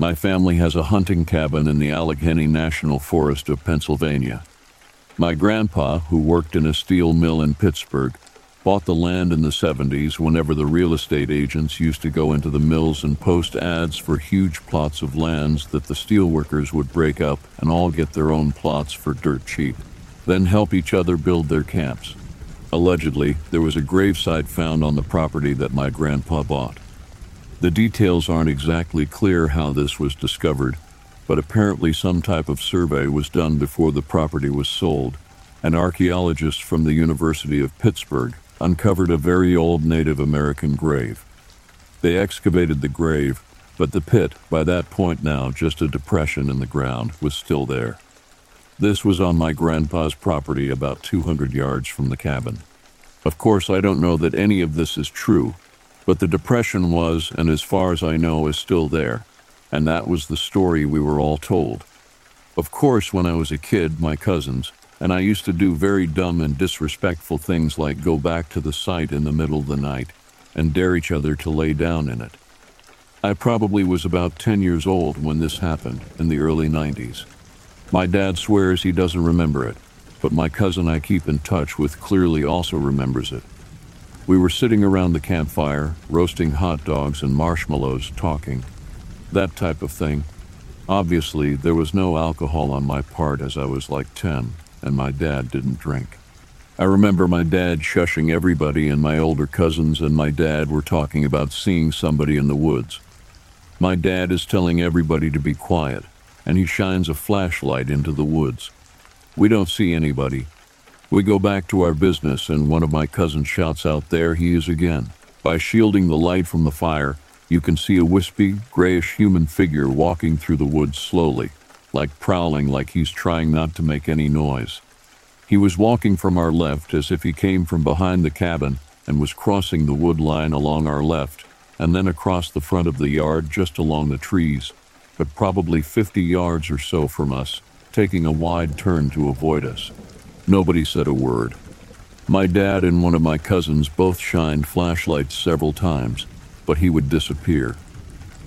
My family has a hunting cabin in the Allegheny National Forest of Pennsylvania. My grandpa, who worked in a steel mill in Pittsburgh, bought the land in the 70s whenever the real estate agents used to go into the mills and post ads for huge plots of lands that the steelworkers would break up and all get their own plots for dirt cheap, then help each other build their camps. Allegedly, there was a gravesite found on the property that my grandpa bought. The details aren't exactly clear how this was discovered, but apparently some type of survey was done before the property was sold, An archaeologist from the University of Pittsburgh uncovered a very old Native American grave. They excavated the grave, but the pit, by that point now just a depression in the ground, was still there. This was on my grandpa's property about 200 yards from the cabin. Of course, I don't know that any of this is true, but the depression was, and as far as I know, is still there, and that was the story we were all told. Of course, when I was a kid, my cousins, and I used to do very dumb and disrespectful things like go back to the site in the middle of the night and dare each other to lay down in it. I probably was about 10 years old when this happened in the early 90s. My dad swears he doesn't remember it, but my cousin I keep in touch with clearly also remembers it. We were sitting around the campfire, roasting hot dogs and marshmallows, talking. That type of thing. Obviously, there was no alcohol on my part as I was like 10, and my dad didn't drink. I remember my dad shushing everybody, and my older cousins and my dad were talking about seeing somebody in the woods. My dad is telling everybody to be quiet, and he shines a flashlight into the woods. We don't see anybody. We go back to our business, and one of my cousins shouts out, There he is again. By shielding the light from the fire, you can see a wispy, grayish human figure walking through the woods slowly, like prowling like he's trying not to make any noise. He was walking from our left as if he came from behind the cabin and was crossing the wood line along our left and then across the front of the yard just along the trees but probably 50 yards or so from us, taking a wide turn to avoid us. Nobody said a word. My dad and one of my cousins both shined flashlights several times, but he would disappear.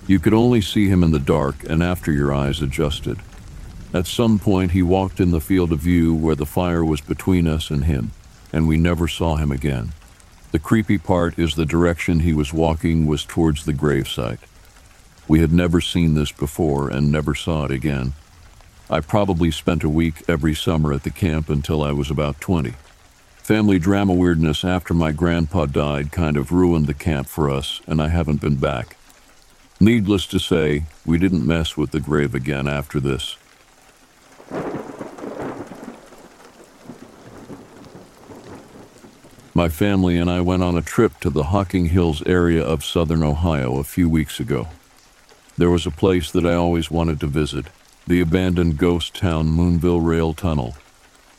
You could only see him in the dark and after your eyes adjusted. At some point, he walked in the field of view where the fire was between us and him, and we never saw him again. The creepy part is the direction he was walking was towards the gravesite. We had never seen this before and never saw it again. I probably spent a week every summer at the camp until I was about 20. Family drama weirdness after my grandpa died kind of ruined the camp for us, and I haven't been back. Needless to say, we didn't mess with the grave again after this. My family and I went on a trip to the Hocking Hills area of southern Ohio a few weeks ago. There was a place that I always wanted to visit the abandoned ghost town Moonville Rail Tunnel.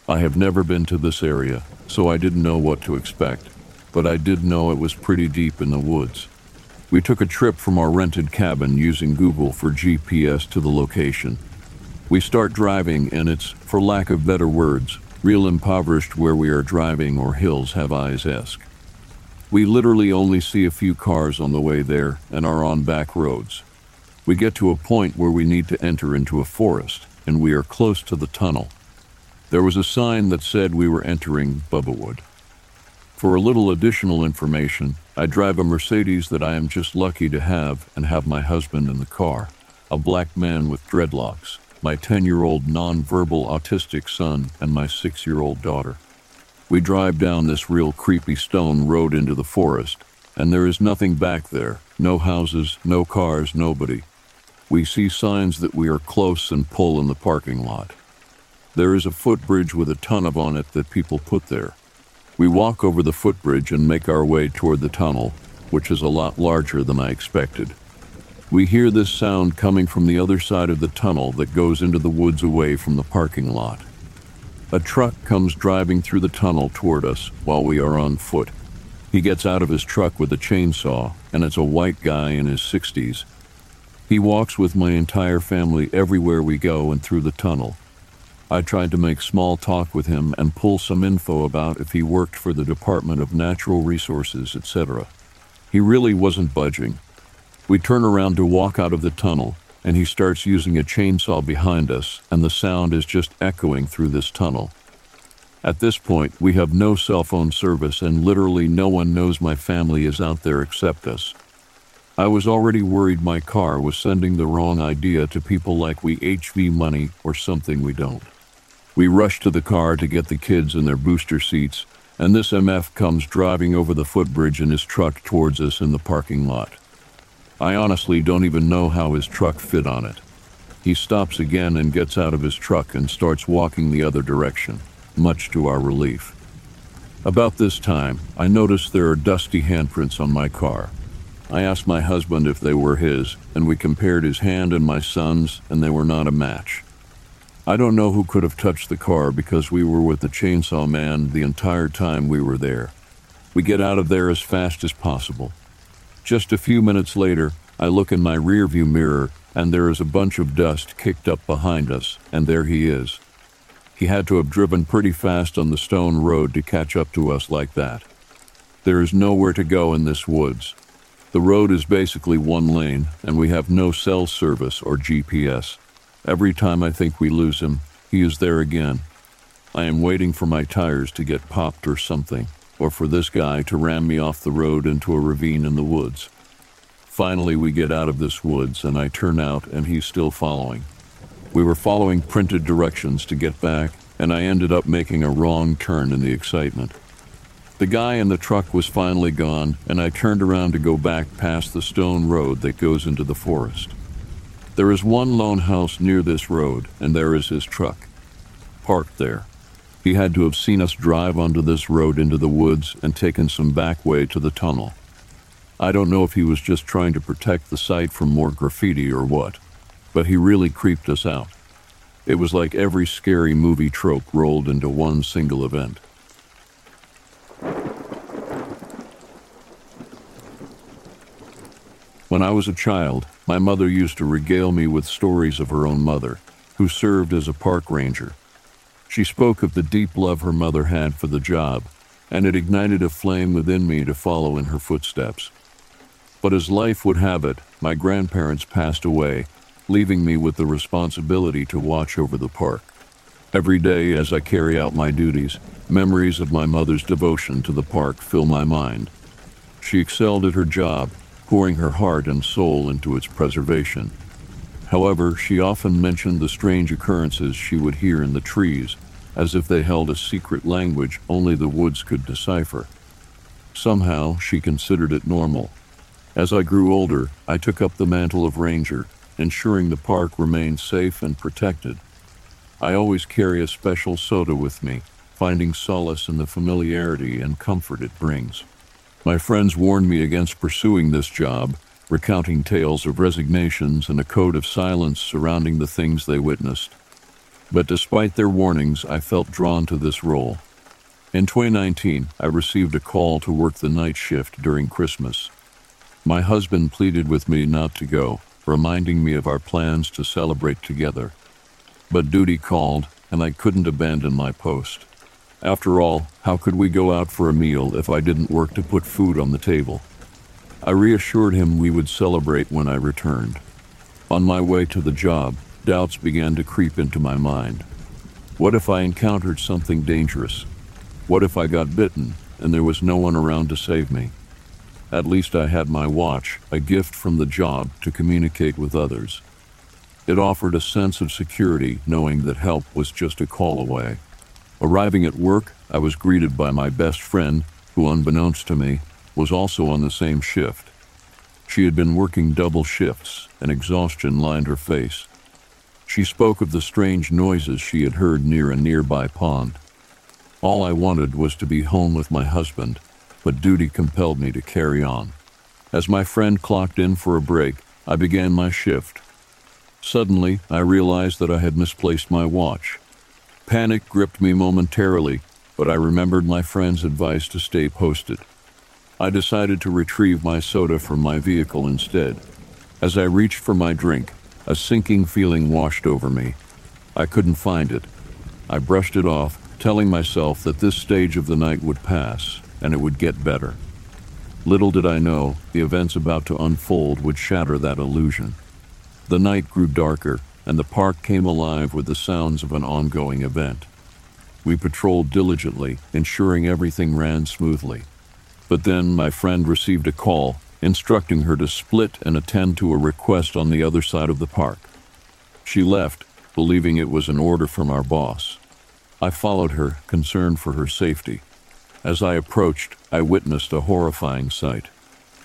I have never been to this area, so I didn't know what to expect, but I did know it was pretty deep in the woods. We took a trip from our rented cabin using Google for GPS to the location. We start driving, and it's, for lack of better words, real impoverished where we are driving or hills have eyes esque. We literally only see a few cars on the way there and are on back roads. We get to a point where we need to enter into a forest, and we are close to the tunnel. There was a sign that said we were entering Bubblewood. For a little additional information, I drive a Mercedes that I am just lucky to have and have my husband in the car, a black man with dreadlocks, my 10 year old nonverbal autistic son, and my 6 year old daughter. We drive down this real creepy stone road into the forest, and there is nothing back there no houses, no cars, nobody. We see signs that we are close and pull in the parking lot. There is a footbridge with a ton of on it that people put there. We walk over the footbridge and make our way toward the tunnel, which is a lot larger than I expected. We hear this sound coming from the other side of the tunnel that goes into the woods away from the parking lot. A truck comes driving through the tunnel toward us while we are on foot. He gets out of his truck with a chainsaw, and it's a white guy in his 60s. He walks with my entire family everywhere we go and through the tunnel. I tried to make small talk with him and pull some info about if he worked for the Department of Natural Resources, etc. He really wasn't budging. We turn around to walk out of the tunnel, and he starts using a chainsaw behind us, and the sound is just echoing through this tunnel. At this point, we have no cell phone service, and literally no one knows my family is out there except us. I was already worried my car was sending the wrong idea to people like we HV money or something we don't. We rush to the car to get the kids in their booster seats, and this MF comes driving over the footbridge in his truck towards us in the parking lot. I honestly don't even know how his truck fit on it. He stops again and gets out of his truck and starts walking the other direction, much to our relief. About this time, I notice there are dusty handprints on my car. I asked my husband if they were his, and we compared his hand and my son's, and they were not a match. I don't know who could have touched the car because we were with the chainsaw man the entire time we were there. We get out of there as fast as possible. Just a few minutes later, I look in my rearview mirror and there is a bunch of dust kicked up behind us, and there he is. He had to have driven pretty fast on the stone road to catch up to us like that. There is nowhere to go in this woods. The road is basically one lane, and we have no cell service or GPS. Every time I think we lose him, he is there again. I am waiting for my tires to get popped or something, or for this guy to ram me off the road into a ravine in the woods. Finally, we get out of this woods, and I turn out, and he's still following. We were following printed directions to get back, and I ended up making a wrong turn in the excitement. The guy in the truck was finally gone, and I turned around to go back past the stone road that goes into the forest. There is one lone house near this road, and there is his truck, parked there. He had to have seen us drive onto this road into the woods and taken some back way to the tunnel. I don't know if he was just trying to protect the site from more graffiti or what, but he really creeped us out. It was like every scary movie trope rolled into one single event. When I was a child, my mother used to regale me with stories of her own mother, who served as a park ranger. She spoke of the deep love her mother had for the job, and it ignited a flame within me to follow in her footsteps. But as life would have it, my grandparents passed away, leaving me with the responsibility to watch over the park. Every day, as I carry out my duties, memories of my mother's devotion to the park fill my mind. She excelled at her job, pouring her heart and soul into its preservation. However, she often mentioned the strange occurrences she would hear in the trees, as if they held a secret language only the woods could decipher. Somehow, she considered it normal. As I grew older, I took up the mantle of ranger, ensuring the park remained safe and protected. I always carry a special soda with me, finding solace in the familiarity and comfort it brings. My friends warned me against pursuing this job, recounting tales of resignations and a code of silence surrounding the things they witnessed. But despite their warnings, I felt drawn to this role. In 2019, I received a call to work the night shift during Christmas. My husband pleaded with me not to go, reminding me of our plans to celebrate together. But duty called, and I couldn't abandon my post. After all, how could we go out for a meal if I didn't work to put food on the table? I reassured him we would celebrate when I returned. On my way to the job, doubts began to creep into my mind. What if I encountered something dangerous? What if I got bitten and there was no one around to save me? At least I had my watch, a gift from the job to communicate with others. It offered a sense of security knowing that help was just a call away. Arriving at work, I was greeted by my best friend, who, unbeknownst to me, was also on the same shift. She had been working double shifts, and exhaustion lined her face. She spoke of the strange noises she had heard near a nearby pond. All I wanted was to be home with my husband, but duty compelled me to carry on. As my friend clocked in for a break, I began my shift, Suddenly, I realized that I had misplaced my watch. Panic gripped me momentarily, but I remembered my friend's advice to stay posted. I decided to retrieve my soda from my vehicle instead. As I reached for my drink, a sinking feeling washed over me. I couldn't find it. I brushed it off, telling myself that this stage of the night would pass and it would get better. Little did I know the events about to unfold would shatter that illusion. The night grew darker, and the park came alive with the sounds of an ongoing event. We patrolled diligently, ensuring everything ran smoothly. But then my friend received a call instructing her to split and attend to a request on the other side of the park. She left, believing it was an order from our boss. I followed her, concerned for her safety. As I approached, I witnessed a horrifying sight.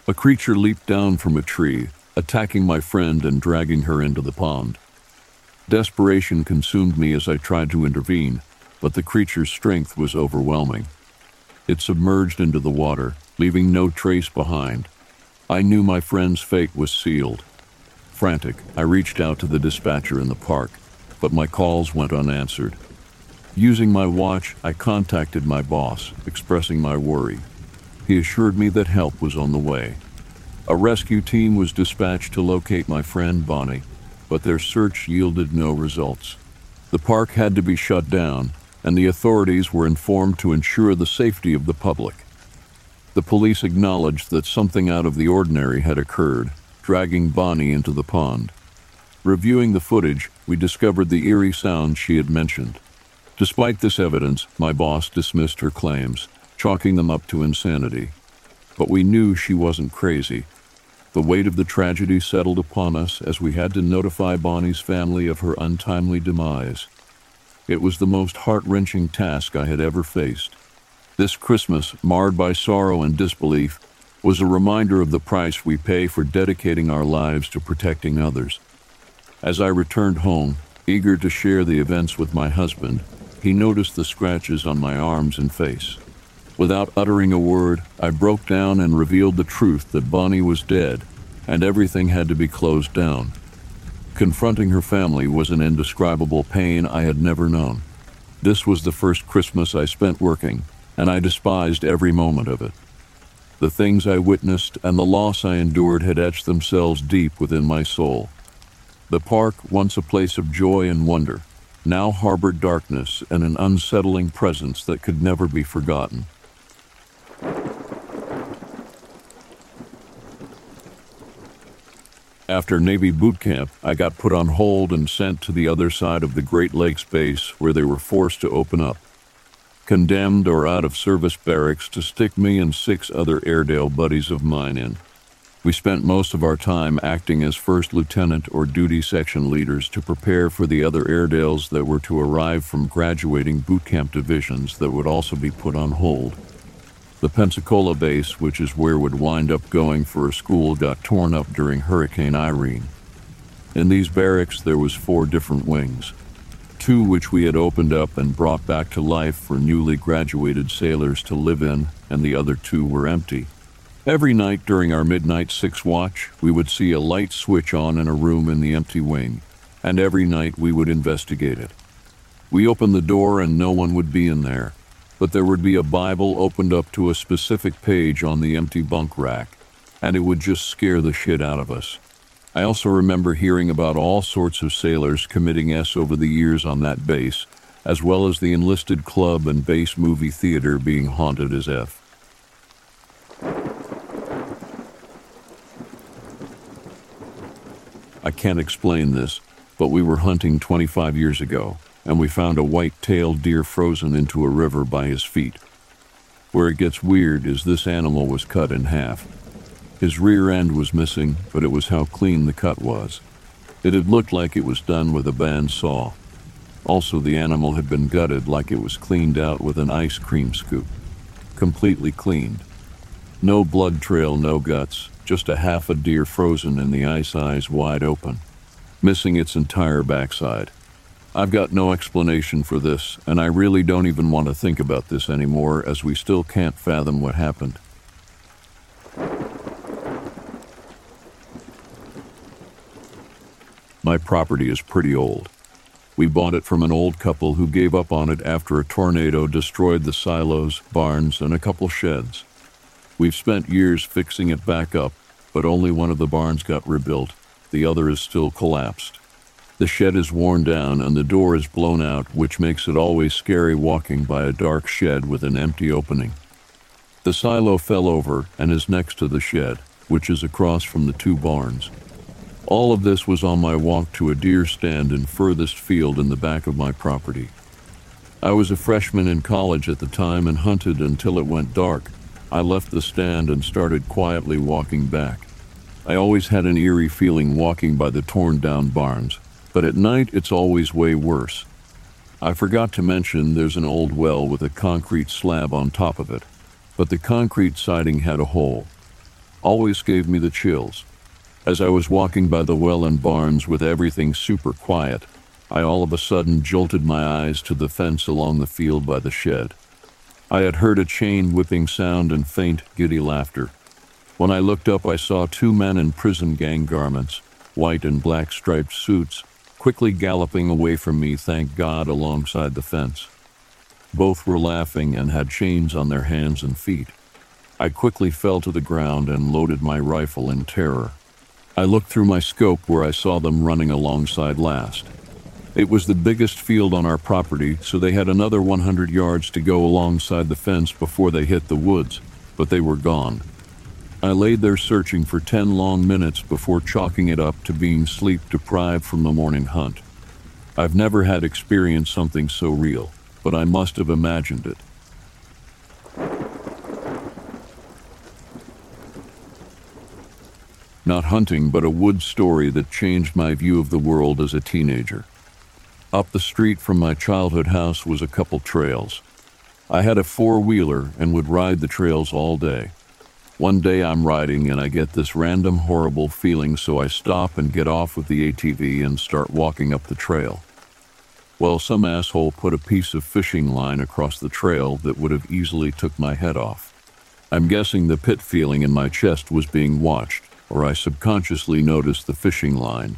A creature leaped down from a tree, attacking my friend and dragging her into the pond. Desperation consumed me as I tried to intervene, but the creature's strength was overwhelming. It submerged into the water, leaving no trace behind. I knew my friend's fate was sealed. Frantic, I reached out to the dispatcher in the park, but my calls went unanswered. Using my watch, I contacted my boss, expressing my worry. He assured me that help was on the way. A rescue team was dispatched to locate my friend Bonnie, but their search yielded no results. The park had to be shut down, and the authorities were informed to ensure the safety of the public. The police acknowledged that something out of the ordinary had occurred, dragging Bonnie into the pond. Reviewing the footage, we discovered the eerie sounds she had mentioned. Despite this evidence, my boss dismissed her claims, chalking them up to insanity. But we knew she wasn't crazy, the weight of the tragedy settled upon us as we had to notify Bonnie's family of her untimely demise. It was the most heart wrenching task I had ever faced. This Christmas, marred by sorrow and disbelief, was a reminder of the price we pay for dedicating our lives to protecting others. As I returned home, eager to share the events with my husband, he noticed the scratches on my arms and face. Without uttering a word, I broke down and revealed the truth that Bonnie was dead and everything had to be closed down. Confronting her family was an indescribable pain I had never known. This was the first Christmas I spent working, and I despised every moment of it. The things I witnessed and the loss I endured had etched themselves deep within my soul. The park, once a place of joy and wonder, now harbored darkness and an unsettling presence that could never be forgotten. After Navy boot camp, I got put on hold and sent to the other side of the Great Lakes base where they were forced to open up. Condemned or out of service barracks to stick me and six other Airedale buddies of mine in. We spent most of our time acting as first lieutenant or duty section leaders to prepare for the other Airedales that were to arrive from graduating boot camp divisions that would also be put on hold. The Pensacola base, which is where we'd wind up going for a school, got torn up during Hurricane Irene. In these barracks, there was four different wings. Two which we had opened up and brought back to life for newly graduated sailors to live in, and the other two were empty. Every night during our midnight six watch, we would see a light switch on in a room in the empty wing, and every night we would investigate it. We opened the door and no one would be in there but there would be a Bible opened up to a specific page on the empty bunk rack, and it would just scare the shit out of us. I also remember hearing about all sorts of sailors committing S over the years on that base, as well as the enlisted club and base movie theater being haunted as F. I can't explain this, but we were hunting 25 years ago, and we found a white-tailed deer frozen into a river by his feet. Where it gets weird is this animal was cut in half. His rear end was missing, but it was how clean the cut was. It had looked like it was done with a band saw. Also, the animal had been gutted like it was cleaned out with an ice cream scoop. Completely cleaned. No blood trail, no guts, just a half a deer frozen and the ice eyes wide open, missing its entire backside. I've got no explanation for this, and I really don't even want to think about this anymore as we still can't fathom what happened. My property is pretty old. We bought it from an old couple who gave up on it after a tornado destroyed the silos, barns, and a couple sheds. We've spent years fixing it back up, but only one of the barns got rebuilt. The other is still collapsed. The shed is worn down and the door is blown out, which makes it always scary walking by a dark shed with an empty opening. The silo fell over and is next to the shed, which is across from the two barns. All of this was on my walk to a deer stand in furthest field in the back of my property. I was a freshman in college at the time and hunted until it went dark. I left the stand and started quietly walking back. I always had an eerie feeling walking by the torn down barns but at night it's always way worse. I forgot to mention there's an old well with a concrete slab on top of it, but the concrete siding had a hole. Always gave me the chills. As I was walking by the well and barns with everything super quiet, I all of a sudden jolted my eyes to the fence along the field by the shed. I had heard a chain whipping sound and faint, giddy laughter. When I looked up, I saw two men in prison gang garments, white and black striped suits, quickly galloping away from me, thank God, alongside the fence. Both were laughing and had chains on their hands and feet. I quickly fell to the ground and loaded my rifle in terror. I looked through my scope where I saw them running alongside last. It was the biggest field on our property, so they had another 100 yards to go alongside the fence before they hit the woods, but they were gone. I laid there searching for 10 long minutes before chalking it up to being sleep deprived from the morning hunt. I've never had experienced something so real, but I must have imagined it. Not hunting, but a wood story that changed my view of the world as a teenager. Up the street from my childhood house was a couple trails. I had a four wheeler and would ride the trails all day. One day I'm riding and I get this random horrible feeling, so I stop and get off with the ATV and start walking up the trail. Well, some asshole put a piece of fishing line across the trail that would have easily took my head off. I'm guessing the pit feeling in my chest was being watched, or I subconsciously noticed the fishing line.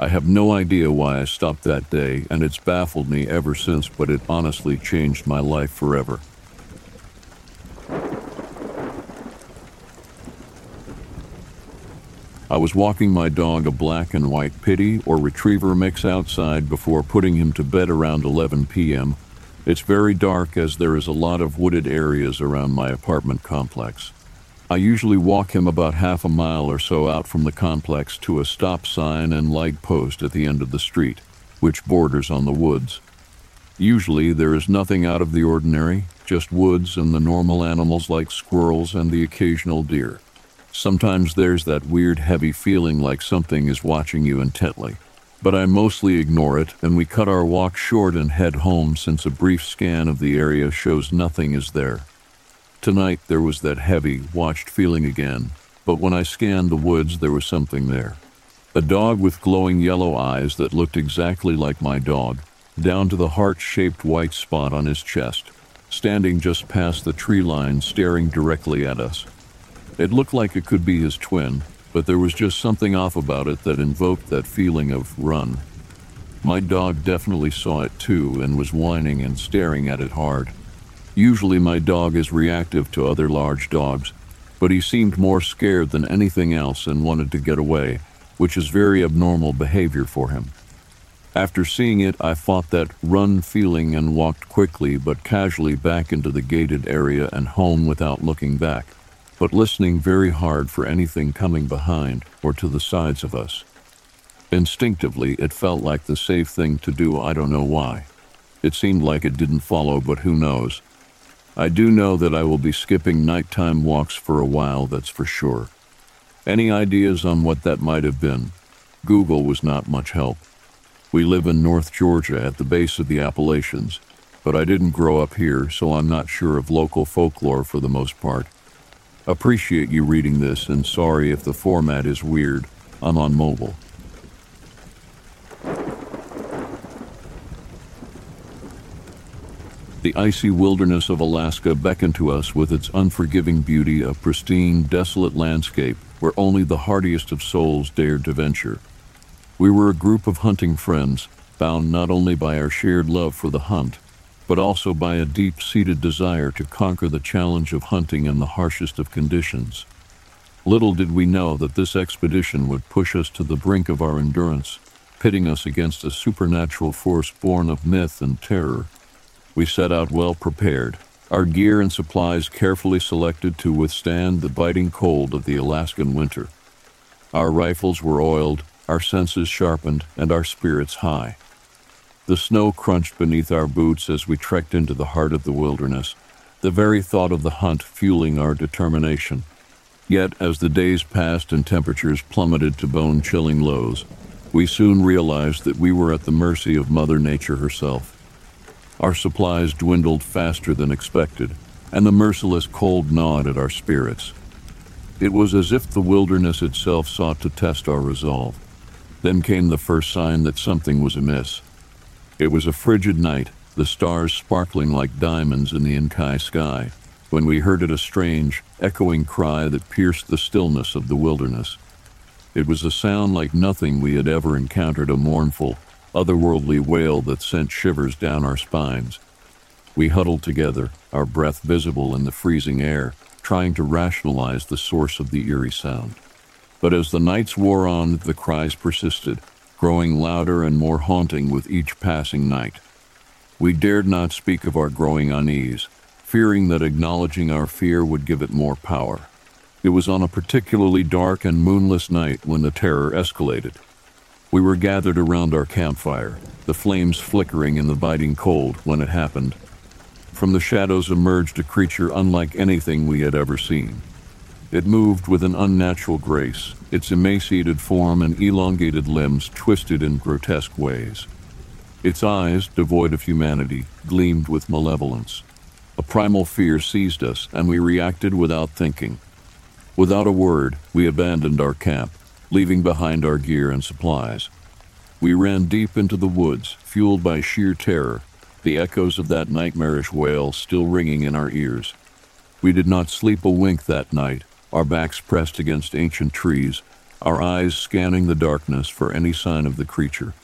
I have no idea why I stopped that day, and it's baffled me ever since, but it honestly changed my life forever. I was walking my dog a black and white pitty or retriever mix outside before putting him to bed around 11 p.m. It's very dark as there is a lot of wooded areas around my apartment complex. I usually walk him about half a mile or so out from the complex to a stop sign and light post at the end of the street, which borders on the woods. Usually there is nothing out of the ordinary, just woods and the normal animals like squirrels and the occasional deer. Sometimes there's that weird heavy feeling like something is watching you intently. But I mostly ignore it, and we cut our walk short and head home since a brief scan of the area shows nothing is there. Tonight there was that heavy, watched feeling again, but when I scanned the woods, there was something there. A dog with glowing yellow eyes that looked exactly like my dog, down to the heart shaped white spot on his chest, standing just past the tree line, staring directly at us. It looked like it could be his twin, but there was just something off about it that invoked that feeling of run. My dog definitely saw it too and was whining and staring at it hard. Usually, my dog is reactive to other large dogs, but he seemed more scared than anything else and wanted to get away, which is very abnormal behavior for him. After seeing it, I fought that run feeling and walked quickly but casually back into the gated area and home without looking back, but listening very hard for anything coming behind or to the sides of us. Instinctively, it felt like the safe thing to do, I don't know why. It seemed like it didn't follow, but who knows. I do know that I will be skipping nighttime walks for a while, that's for sure. Any ideas on what that might have been? Google was not much help. We live in North Georgia at the base of the Appalachians, but I didn't grow up here, so I'm not sure of local folklore for the most part. Appreciate you reading this, and sorry if the format is weird. I'm on mobile. The icy wilderness of Alaska beckoned to us with its unforgiving beauty, a pristine, desolate landscape where only the hardiest of souls dared to venture. We were a group of hunting friends, bound not only by our shared love for the hunt, but also by a deep seated desire to conquer the challenge of hunting in the harshest of conditions. Little did we know that this expedition would push us to the brink of our endurance, pitting us against a supernatural force born of myth and terror. We set out well prepared, our gear and supplies carefully selected to withstand the biting cold of the Alaskan winter. Our rifles were oiled, our senses sharpened, and our spirits high. The snow crunched beneath our boots as we trekked into the heart of the wilderness, the very thought of the hunt fueling our determination. Yet, as the days passed and temperatures plummeted to bone chilling lows, we soon realized that we were at the mercy of Mother Nature herself. Our supplies dwindled faster than expected, and the merciless cold gnawed at our spirits. It was as if the wilderness itself sought to test our resolve. Then came the first sign that something was amiss. It was a frigid night, the stars sparkling like diamonds in the Inkai sky, when we heard a strange, echoing cry that pierced the stillness of the wilderness. It was a sound like nothing we had ever encountered, a mournful, otherworldly wail that sent shivers down our spines. We huddled together, our breath visible in the freezing air, trying to rationalize the source of the eerie sound. But as the nights wore on, the cries persisted, growing louder and more haunting with each passing night. We dared not speak of our growing unease, fearing that acknowledging our fear would give it more power. It was on a particularly dark and moonless night when the terror escalated. We were gathered around our campfire, the flames flickering in the biting cold when it happened. From the shadows emerged a creature unlike anything we had ever seen. It moved with an unnatural grace, its emaciated form and elongated limbs twisted in grotesque ways. Its eyes, devoid of humanity, gleamed with malevolence. A primal fear seized us, and we reacted without thinking. Without a word, we abandoned our camp, leaving behind our gear and supplies. We ran deep into the woods, fueled by sheer terror, the echoes of that nightmarish wail still ringing in our ears. We did not sleep a wink that night, our backs pressed against ancient trees, our eyes scanning the darkness for any sign of the creature.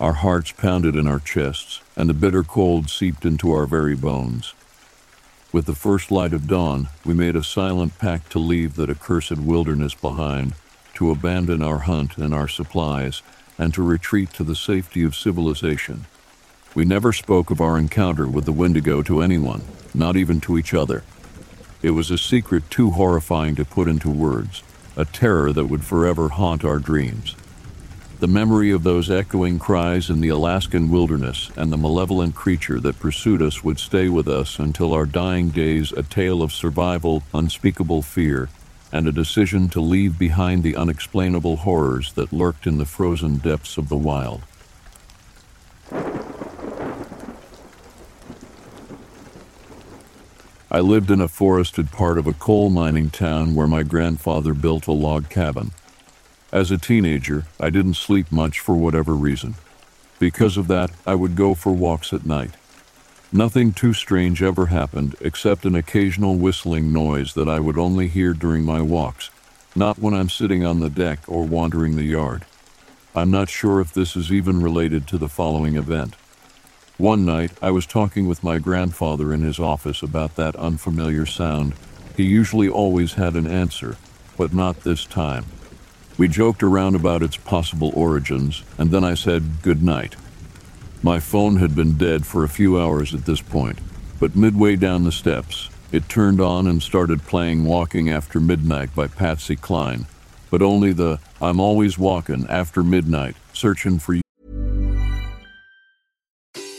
Our hearts pounded in our chests, and the bitter cold seeped into our very bones. With the first light of dawn, we made a silent pact to leave that accursed wilderness behind to abandon our hunt and our supplies and to retreat to the safety of civilization. We never spoke of our encounter with the Wendigo to anyone, not even to each other. It was a secret too horrifying to put into words, a terror that would forever haunt our dreams. The memory of those echoing cries in the Alaskan wilderness and the malevolent creature that pursued us would stay with us until our dying days a tale of survival, unspeakable fear, and a decision to leave behind the unexplainable horrors that lurked in the frozen depths of the wild. I lived in a forested part of a coal mining town where my grandfather built a log cabin. As a teenager, I didn't sleep much for whatever reason. Because of that, I would go for walks at night. Nothing too strange ever happened except an occasional whistling noise that I would only hear during my walks, not when I'm sitting on the deck or wandering the yard. I'm not sure if this is even related to the following event. One night, I was talking with my grandfather in his office about that unfamiliar sound. He usually always had an answer, but not this time. We joked around about its possible origins, and then I said good night. My phone had been dead for a few hours at this point, but midway down the steps, it turned on and started playing Walking After Midnight by Patsy Cline, but only the I'm always walking after midnight, searching for you.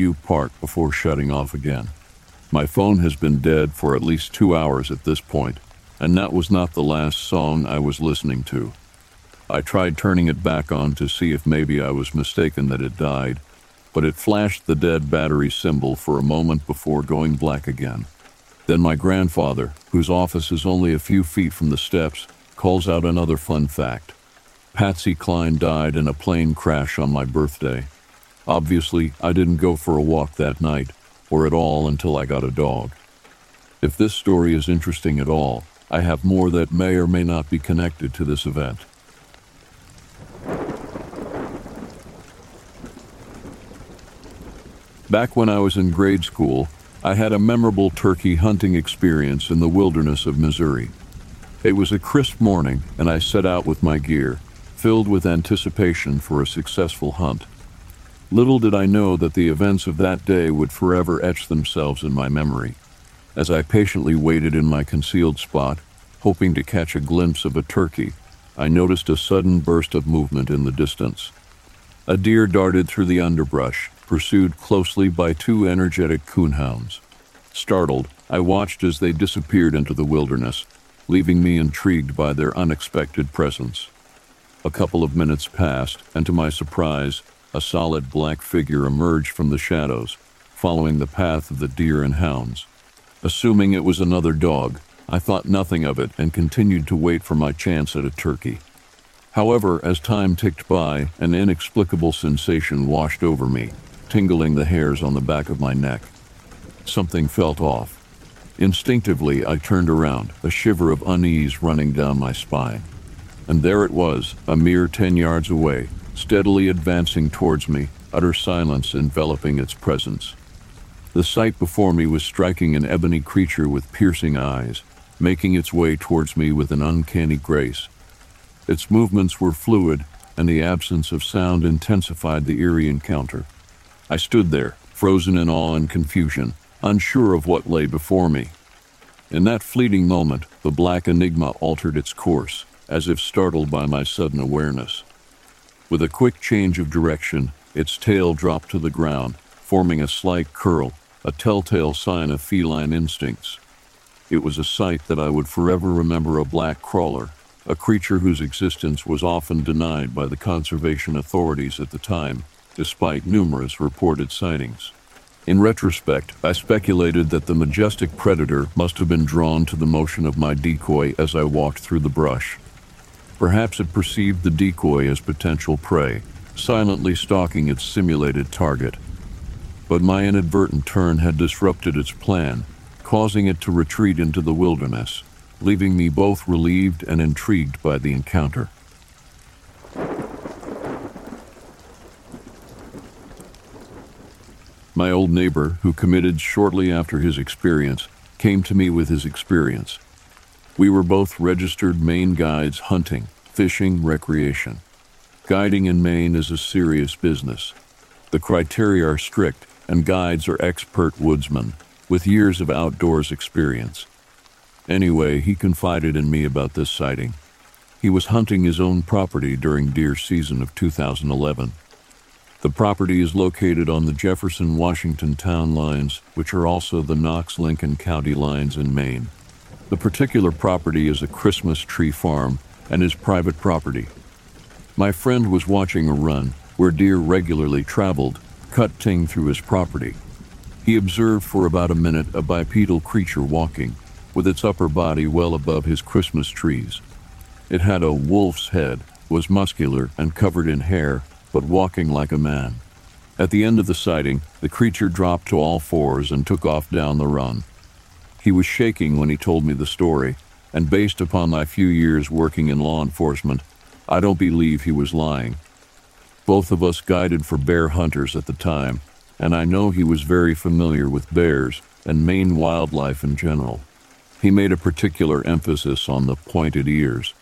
You Park before shutting off again. My phone has been dead for at least two hours at this point, and that was not the last song I was listening to. I tried turning it back on to see if maybe I was mistaken that it died, but it flashed the dead battery symbol for a moment before going black again. Then my grandfather, whose office is only a few feet from the steps, calls out another fun fact. Patsy Cline died in a plane crash on my birthday. Obviously, I didn't go for a walk that night, or at all until I got a dog. If this story is interesting at all, I have more that may or may not be connected to this event. Back when I was in grade school, I had a memorable turkey hunting experience in the wilderness of Missouri. It was a crisp morning, and I set out with my gear, filled with anticipation for a successful hunt. Little did I know that the events of that day would forever etch themselves in my memory. As I patiently waited in my concealed spot, hoping to catch a glimpse of a turkey, I noticed a sudden burst of movement in the distance. A deer darted through the underbrush, pursued closely by two energetic coonhounds. Startled, I watched as they disappeared into the wilderness, leaving me intrigued by their unexpected presence. A couple of minutes passed, and to my surprise, a solid black figure emerged from the shadows, following the path of the deer and hounds. Assuming it was another dog, I thought nothing of it and continued to wait for my chance at a turkey. However, as time ticked by, an inexplicable sensation washed over me, tingling the hairs on the back of my neck. Something felt off. Instinctively, I turned around, a shiver of unease running down my spine. And there it was, a mere ten yards away, steadily advancing towards me, utter silence enveloping its presence. The sight before me was striking an ebony creature with piercing eyes, making its way towards me with an uncanny grace. Its movements were fluid, and the absence of sound intensified the eerie encounter. I stood there, frozen in awe and confusion, unsure of what lay before me. In that fleeting moment, the black enigma altered its course, as if startled by my sudden awareness. With a quick change of direction, its tail dropped to the ground, forming a slight curl, a telltale sign of feline instincts. It was a sight that I would forever remember a black crawler, a creature whose existence was often denied by the conservation authorities at the time, despite numerous reported sightings. In retrospect, I speculated that the majestic predator must have been drawn to the motion of my decoy as I walked through the brush. Perhaps it perceived the decoy as potential prey, silently stalking its simulated target. But my inadvertent turn had disrupted its plan, causing it to retreat into the wilderness, leaving me both relieved and intrigued by the encounter. My old neighbor, who committed shortly after his experience, came to me with his experience. We were both registered Maine guides hunting, fishing, recreation. Guiding in Maine is a serious business. The criteria are strict, and guides are expert woodsmen with years of outdoors experience. Anyway, he confided in me about this sighting. He was hunting his own property during deer season of 2011. The property is located on the Jefferson Washington town lines, which are also the Knox Lincoln County lines in Maine. The particular property is a Christmas tree farm and is private property. My friend was watching a run where deer regularly traveled, cutting through his property. He observed for about a minute a bipedal creature walking, with its upper body well above his Christmas trees. It had a wolf's head, was muscular and covered in hair, but walking like a man. At the end of the sighting, the creature dropped to all fours and took off down the run. He was shaking when he told me the story, and based upon my few years working in law enforcement, I don't believe he was lying. Both of us guided for bear hunters at the time, and I know he was very familiar with bears and Maine wildlife in general. He made a particular emphasis on the pointed ears.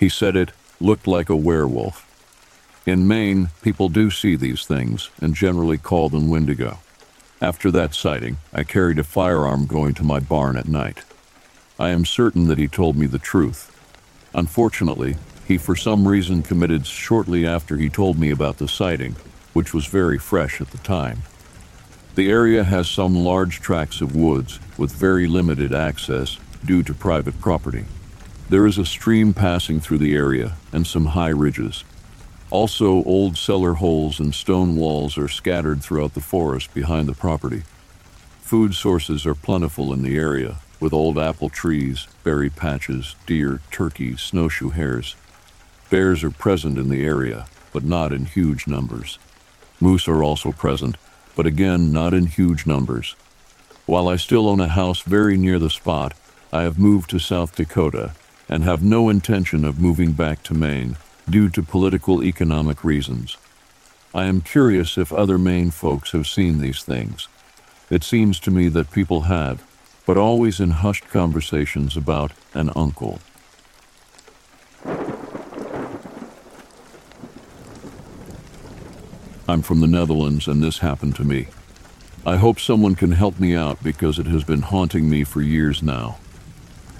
He said it looked like a werewolf. In Maine, people do see these things and generally call them wendigo. After that sighting, I carried a firearm going to my barn at night. I am certain that he told me the truth. Unfortunately, he for some reason committed shortly after he told me about the sighting, which was very fresh at the time. The area has some large tracts of woods with very limited access due to private property. There is a stream passing through the area and some high ridges. Also, old cellar holes and stone walls are scattered throughout the forest behind the property. Food sources are plentiful in the area, with old apple trees, berry patches, deer, turkey, snowshoe hares. Bears are present in the area, but not in huge numbers. Moose are also present, but again not in huge numbers. While I still own a house very near the spot, I have moved to South Dakota and have no intention of moving back to Maine due to political economic reasons. I am curious if other Maine folks have seen these things. It seems to me that people have, but always in hushed conversations about an uncle. I'm from the Netherlands and this happened to me. I hope someone can help me out because it has been haunting me for years now.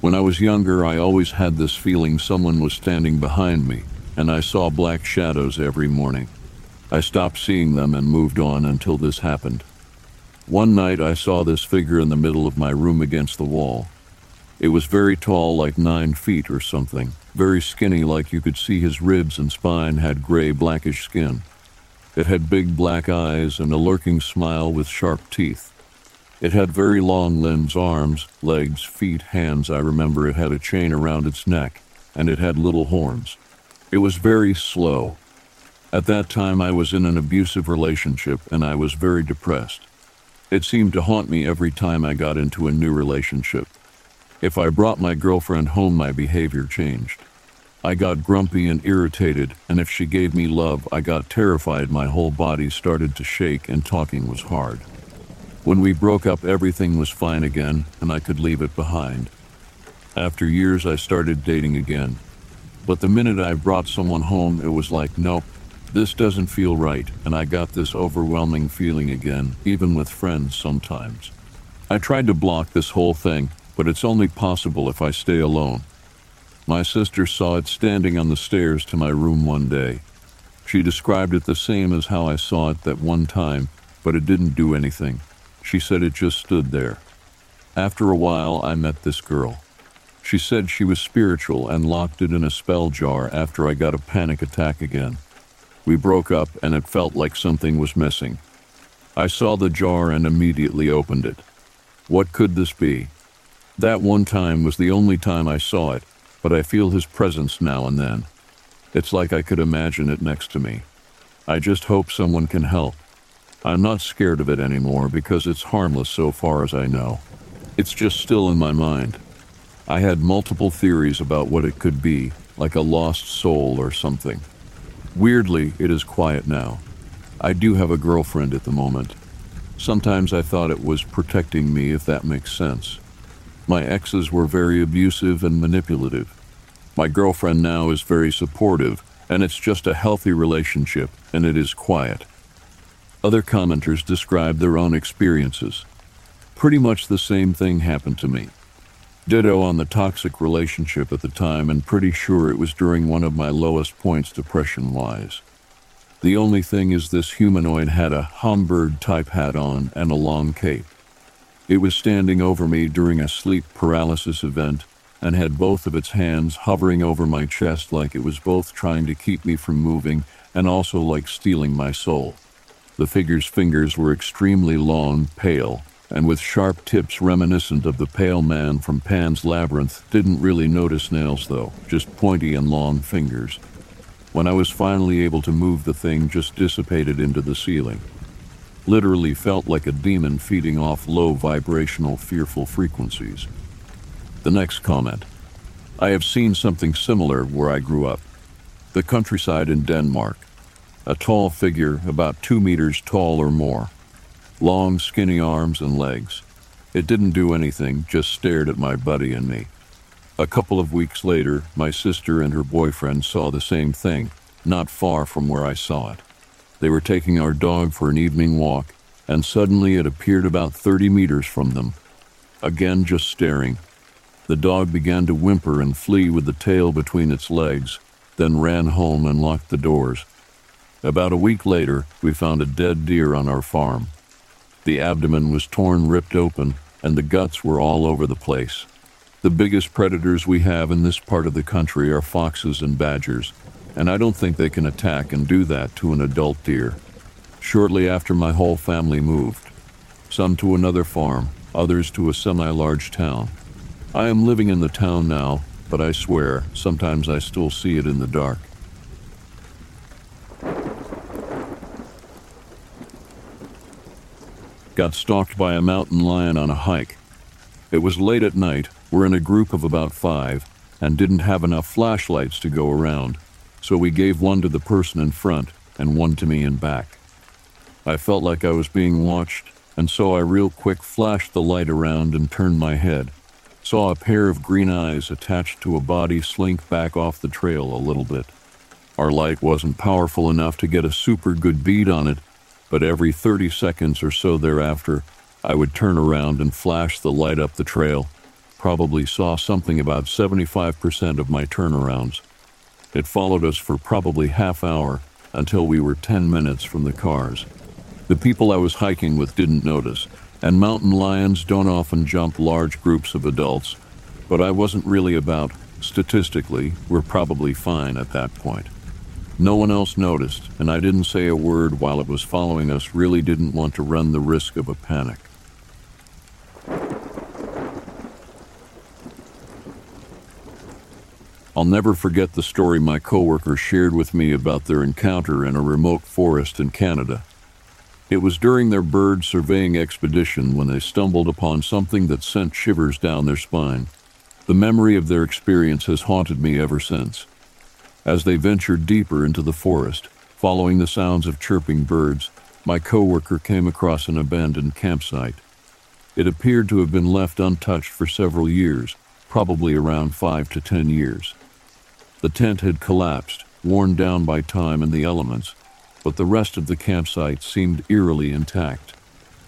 When I was younger, I always had this feeling someone was standing behind me, and I saw black shadows every morning. I stopped seeing them and moved on until this happened. One night I saw this figure in the middle of my room against the wall. It was very tall, like nine feet or something, very skinny, like you could see his ribs and spine had gray blackish skin. It had big black eyes and a lurking smile with sharp teeth. It had very long limbs, arms, legs, feet, hands. I remember it had a chain around its neck, and it had little horns. It was very slow. At that time, I was in an abusive relationship and I was very depressed. It seemed to haunt me every time I got into a new relationship. If I brought my girlfriend home, my behavior changed. I got grumpy and irritated, and if she gave me love, I got terrified. My whole body started to shake, and talking was hard. When we broke up, everything was fine again, and I could leave it behind. After years, I started dating again. But the minute I brought someone home, it was like, nope, this doesn't feel right, and I got this overwhelming feeling again, even with friends sometimes. I tried to block this whole thing, but it's only possible if I stay alone. My sister saw it standing on the stairs to my room one day. She described it the same as how I saw it that one time, but it didn't do anything. She said it just stood there. After a while, I met this girl. She said she was spiritual and locked it in a spell jar after I got a panic attack again. We broke up and it felt like something was missing. I saw the jar and immediately opened it. What could this be? That one time was the only time I saw it, but I feel his presence now and then. It's like I could imagine it next to me. I just hope someone can help. I'm not scared of it anymore because it's harmless so far as I know. It's just still in my mind. I had multiple theories about what it could be, like a lost soul or something. Weirdly, it is quiet now. I do have a girlfriend at the moment. Sometimes I thought it was protecting me, if that makes sense. My exes were very abusive and manipulative. My girlfriend now is very supportive, and it's just a healthy relationship, and it is quiet. Other commenters describe their own experiences. Pretty much the same thing happened to me. Ditto on the toxic relationship at the time, and pretty sure it was during one of my lowest points depression wise. The only thing is, this humanoid had a Homburg type hat on and a long cape. It was standing over me during a sleep paralysis event and had both of its hands hovering over my chest like it was both trying to keep me from moving and also like stealing my soul. The figure's fingers were extremely long, pale, and with sharp tips reminiscent of the pale man from Pan's Labyrinth. Didn't really notice nails though, just pointy and long fingers. When I was finally able to move, the thing just dissipated into the ceiling. Literally felt like a demon feeding off low vibrational, fearful frequencies. The next comment I have seen something similar where I grew up. The countryside in Denmark. A tall figure, about two meters tall or more. Long, skinny arms and legs. It didn't do anything, just stared at my buddy and me. A couple of weeks later, my sister and her boyfriend saw the same thing, not far from where I saw it. They were taking our dog for an evening walk, and suddenly it appeared about 30 meters from them. Again, just staring. The dog began to whimper and flee with the tail between its legs, then ran home and locked the doors. About a week later, we found a dead deer on our farm. The abdomen was torn, ripped open, and the guts were all over the place. The biggest predators we have in this part of the country are foxes and badgers, and I don't think they can attack and do that to an adult deer. Shortly after, my whole family moved. Some to another farm, others to a semi large town. I am living in the town now, but I swear, sometimes I still see it in the dark. Got stalked by a mountain lion on a hike. It was late at night, we're in a group of about five, and didn't have enough flashlights to go around, so we gave one to the person in front and one to me in back. I felt like I was being watched, and so I real quick flashed the light around and turned my head. Saw a pair of green eyes attached to a body slink back off the trail a little bit. Our light wasn't powerful enough to get a super good bead on it, but every 30 seconds or so thereafter, I would turn around and flash the light up the trail probably saw something about 75% of my turnarounds. It followed us for probably half hour until we were 10 minutes from the cars. The people I was hiking with didn't notice, and mountain lions don't often jump large groups of adults, but I wasn't really about, statistically, we're probably fine at that point. No one else noticed, and I didn't say a word while it was following us, really didn't want to run the risk of a panic. I'll never forget the story my coworker shared with me about their encounter in a remote forest in Canada. It was during their bird surveying expedition when they stumbled upon something that sent shivers down their spine. The memory of their experience has haunted me ever since. As they ventured deeper into the forest, following the sounds of chirping birds, my coworker came across an abandoned campsite. It appeared to have been left untouched for several years, probably around five to ten years. The tent had collapsed, worn down by time and the elements, but the rest of the campsite seemed eerily intact.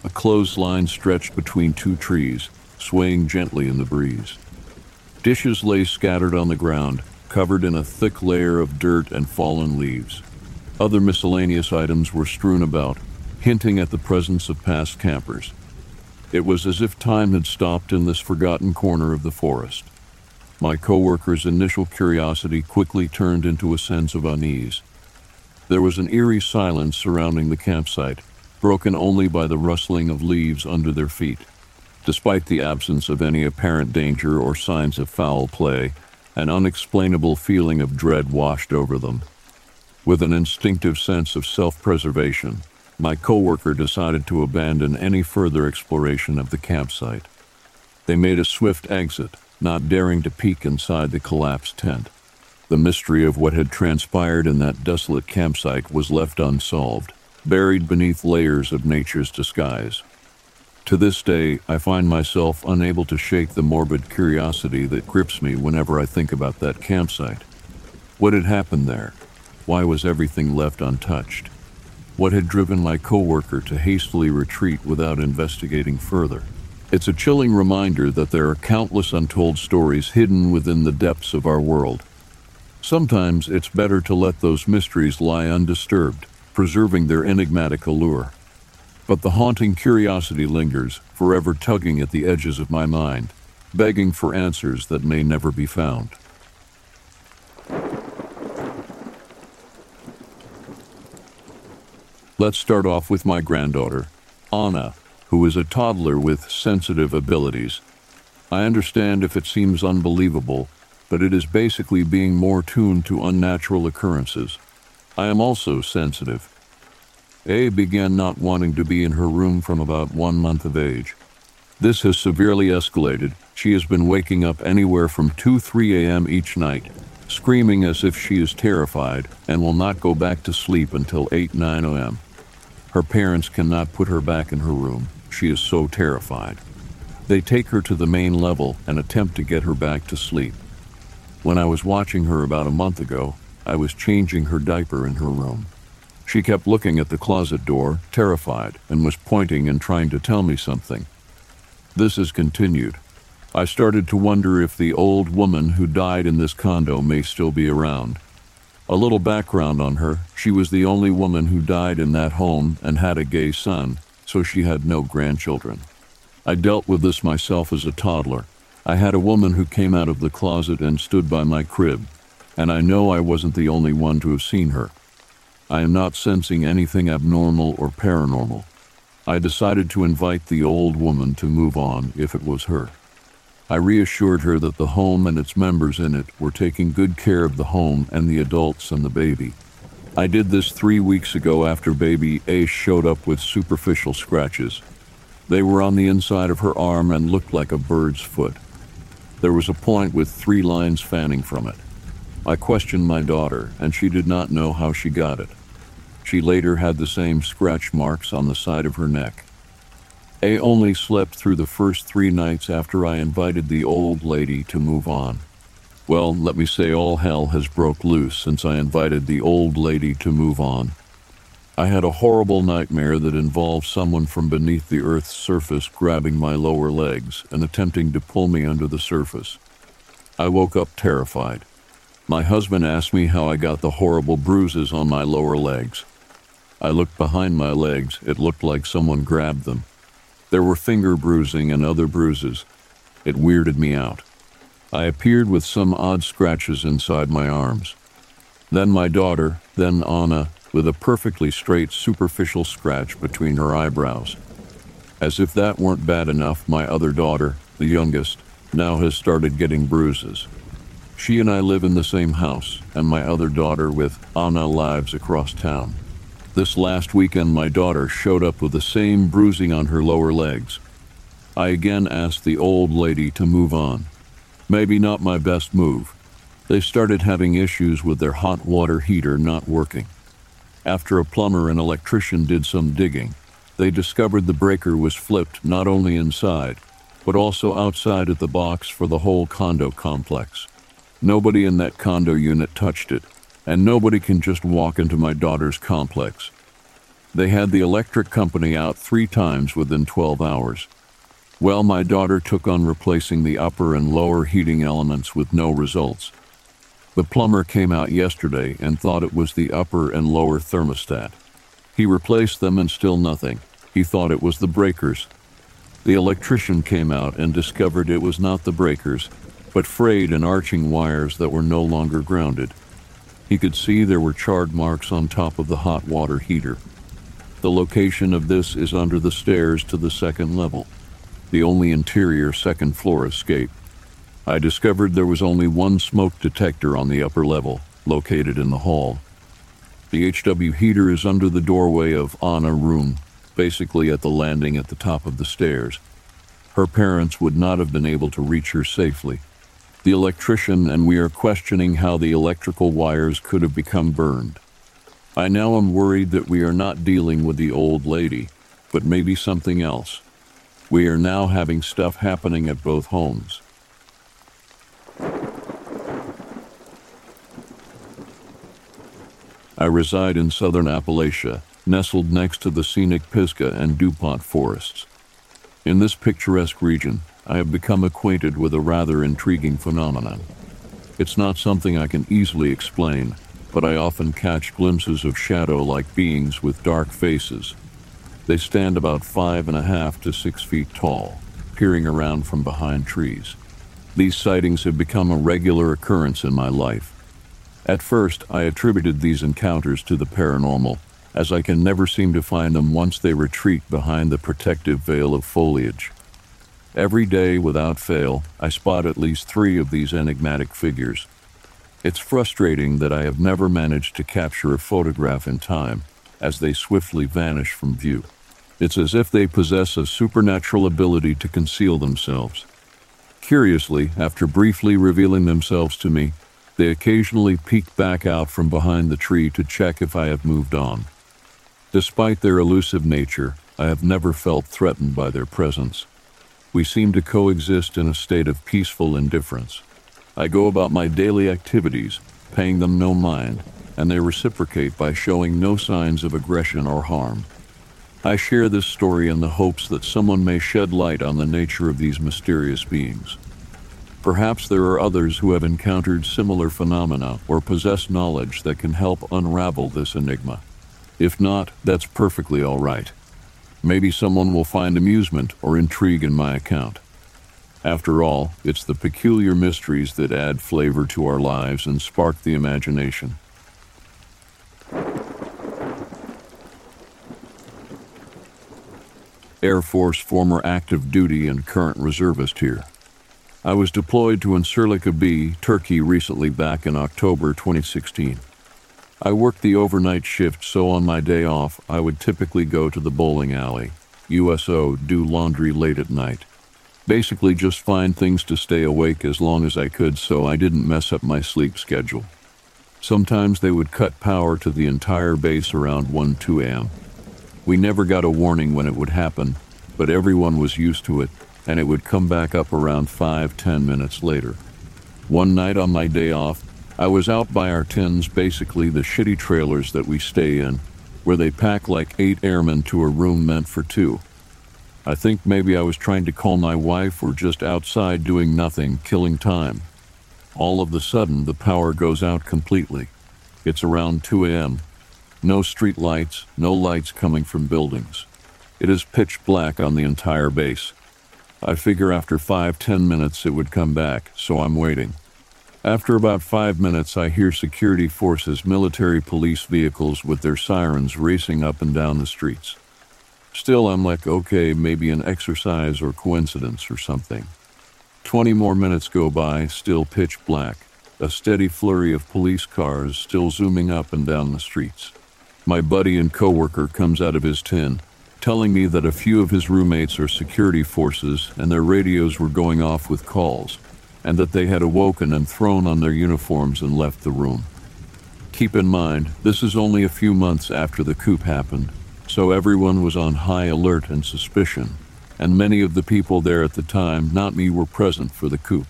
A clothesline stretched between two trees, swaying gently in the breeze. Dishes lay scattered on the ground, covered in a thick layer of dirt and fallen leaves. Other miscellaneous items were strewn about, hinting at the presence of past campers. It was as if time had stopped in this forgotten corner of the forest. My coworker's initial curiosity quickly turned into a sense of unease. There was an eerie silence surrounding the campsite, broken only by the rustling of leaves under their feet. Despite the absence of any apparent danger or signs of foul play, an unexplainable feeling of dread washed over them. With an instinctive sense of self preservation, my coworker decided to abandon any further exploration of the campsite. They made a swift exit, not daring to peek inside the collapsed tent. The mystery of what had transpired in that desolate campsite was left unsolved, buried beneath layers of nature's disguise. To this day, I find myself unable to shake the morbid curiosity that grips me whenever I think about that campsite. What had happened there? Why was everything left untouched? What had driven my coworker to hastily retreat without investigating further? It's a chilling reminder that there are countless untold stories hidden within the depths of our world. Sometimes it's better to let those mysteries lie undisturbed, preserving their enigmatic allure. But the haunting curiosity lingers, forever tugging at the edges of my mind, begging for answers that may never be found. Let's start off with my granddaughter, Anna, who is a toddler with sensitive abilities. I understand if it seems unbelievable, but it is basically being more tuned to unnatural occurrences. I am also sensitive. A began not wanting to be in her room from about one month of age. This has severely escalated. She has been waking up anywhere from 2 3 a.m. each night, screaming as if she is terrified and will not go back to sleep until 8 9 a.m. Her parents cannot put her back in her room. She is so terrified. They take her to the main level and attempt to get her back to sleep. When I was watching her about a month ago, I was changing her diaper in her room. She kept looking at the closet door, terrified, and was pointing and trying to tell me something. This has continued. I started to wonder if the old woman who died in this condo may still be around. A little background on her she was the only woman who died in that home and had a gay son, so she had no grandchildren. I dealt with this myself as a toddler. I had a woman who came out of the closet and stood by my crib, and I know I wasn't the only one to have seen her. I am not sensing anything abnormal or paranormal. I decided to invite the old woman to move on if it was her. I reassured her that the home and its members in it were taking good care of the home and the adults and the baby. I did this three weeks ago after baby Ace showed up with superficial scratches. They were on the inside of her arm and looked like a bird's foot. There was a point with three lines fanning from it. I questioned my daughter, and she did not know how she got it. She later had the same scratch marks on the side of her neck. A only slept through the first three nights after I invited the old lady to move on. Well, let me say all hell has broke loose since I invited the old lady to move on. I had a horrible nightmare that involved someone from beneath the earth's surface grabbing my lower legs and attempting to pull me under the surface. I woke up terrified. My husband asked me how I got the horrible bruises on my lower legs. I looked behind my legs. It looked like someone grabbed them. There were finger bruising and other bruises. It weirded me out. I appeared with some odd scratches inside my arms. Then my daughter, then Anna, with a perfectly straight superficial scratch between her eyebrows. As if that weren't bad enough, my other daughter, the youngest, now has started getting bruises. She and I live in the same house, and my other daughter with Anna lives across town. This last weekend, my daughter showed up with the same bruising on her lower legs. I again asked the old lady to move on. Maybe not my best move. They started having issues with their hot water heater not working. After a plumber and electrician did some digging, they discovered the breaker was flipped not only inside, but also outside of the box for the whole condo complex. Nobody in that condo unit touched it, and nobody can just walk into my daughter's complex. They had the electric company out three times within 12 hours. Well, my daughter took on replacing the upper and lower heating elements with no results. The plumber came out yesterday and thought it was the upper and lower thermostat. He replaced them and still nothing. He thought it was the breakers. The electrician came out and discovered it was not the breakers, but frayed and arching wires that were no longer grounded. He could see there were charred marks on top of the hot water heater. The location of this is under the stairs to the second level, the only interior second floor escape. I discovered there was only one smoke detector on the upper level, located in the hall. The HW heater is under the doorway of Anna room, basically at the landing at the top of the stairs. Her parents would not have been able to reach her safely. The electrician and we are questioning how the electrical wires could have become burned. I now am worried that we are not dealing with the old lady, but maybe something else. We are now having stuff happening at both homes. I reside in southern Appalachia, nestled next to the scenic Pisgah and DuPont forests. In this picturesque region, I have become acquainted with a rather intriguing phenomenon. It's not something I can easily explain, but I often catch glimpses of shadow like beings with dark faces. They stand about five and a half to six feet tall, peering around from behind trees. These sightings have become a regular occurrence in my life. At first, I attributed these encounters to the paranormal, as I can never seem to find them once they retreat behind the protective veil of foliage. Every day, without fail, I spot at least three of these enigmatic figures. It's frustrating that I have never managed to capture a photograph in time, as they swiftly vanish from view. It's as if they possess a supernatural ability to conceal themselves. Curiously, after briefly revealing themselves to me, they occasionally peek back out from behind the tree to check if I have moved on. Despite their elusive nature, I have never felt threatened by their presence. We seem to coexist in a state of peaceful indifference. I go about my daily activities, paying them no mind, and they reciprocate by showing no signs of aggression or harm. I share this story in the hopes that someone may shed light on the nature of these mysterious beings. Perhaps there are others who have encountered similar phenomena or possess knowledge that can help unravel this enigma. If not, that's perfectly all right. Maybe someone will find amusement or intrigue in my account. After all, it's the peculiar mysteries that add flavor to our lives and spark the imagination. Air Force former active duty and current reservist here. I was deployed to Incirlik B, Turkey recently back in October 2016. I worked the overnight shift, so on my day off, I would typically go to the bowling alley, USO, do laundry late at night. Basically, just find things to stay awake as long as I could so I didn't mess up my sleep schedule. Sometimes they would cut power to the entire base around 1 2 a.m. We never got a warning when it would happen, but everyone was used to it and it would come back up around 5 10 minutes later. One night on my day off, I was out by our tins, basically the shitty trailers that we stay in, where they pack like eight airmen to a room meant for two. I think maybe I was trying to call my wife or just outside doing nothing, killing time. All of a sudden, the power goes out completely. It's around 2 a.m. No street lights, no lights coming from buildings. It is pitch black on the entire base. I figure after five, ten minutes it would come back, so I'm waiting. After about five minutes, I hear security forces, military police vehicles with their sirens racing up and down the streets. Still, I'm like, okay, maybe an exercise or coincidence or something. Twenty more minutes go by, still pitch black, a steady flurry of police cars still zooming up and down the streets. My buddy and coworker comes out of his tin, telling me that a few of his roommates are security forces and their radios were going off with calls, and that they had awoken and thrown on their uniforms and left the room. Keep in mind, this is only a few months after the coup happened, so everyone was on high alert and suspicion, and many of the people there at the time, not me, were present for the coup.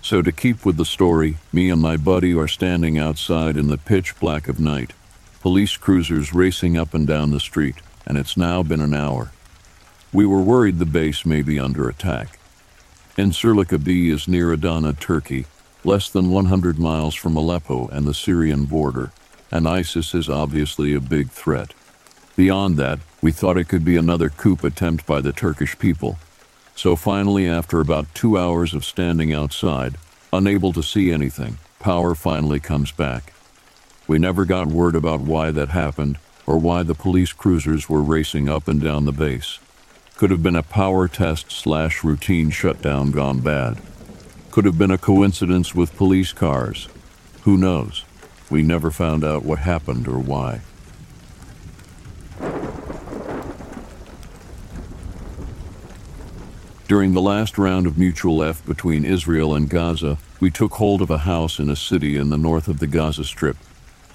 So, to keep with the story, me and my buddy are standing outside in the pitch black of night, police cruisers racing up and down the street and it's now been an hour. We were worried the base may be under attack. Incirlik B is near Adana, Turkey, less than 100 miles from Aleppo and the Syrian border, and ISIS is obviously a big threat. Beyond that, we thought it could be another coup attempt by the Turkish people. So finally, after about two hours of standing outside, unable to see anything, power finally comes back. We never got word about why that happened or why the police cruisers were racing up and down the base. Could have been a power test slash routine shutdown gone bad. Could have been a coincidence with police cars. Who knows? We never found out what happened or why. During the last round of mutual F between Israel and Gaza, we took hold of a house in a city in the north of the Gaza Strip.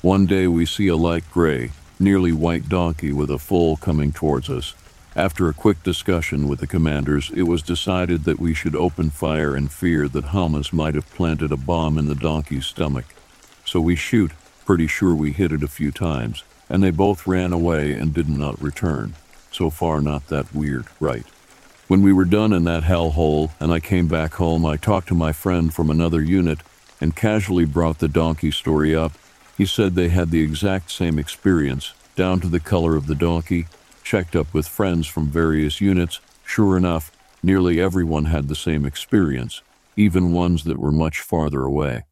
One day we see a light gray, nearly white donkey with a foal coming towards us. After a quick discussion with the commanders, it was decided that we should open fire in fear that Hamas might have planted a bomb in the donkey's stomach. So we shoot, pretty sure we hit it a few times, and they both ran away and did not return. So far, not that weird, right? When we were done in that hellhole and I came back home, I talked to my friend from another unit and casually brought the donkey story up. He said they had the exact same experience, down to the color of the donkey, checked up with friends from various units. Sure enough, nearly everyone had the same experience, even ones that were much farther away.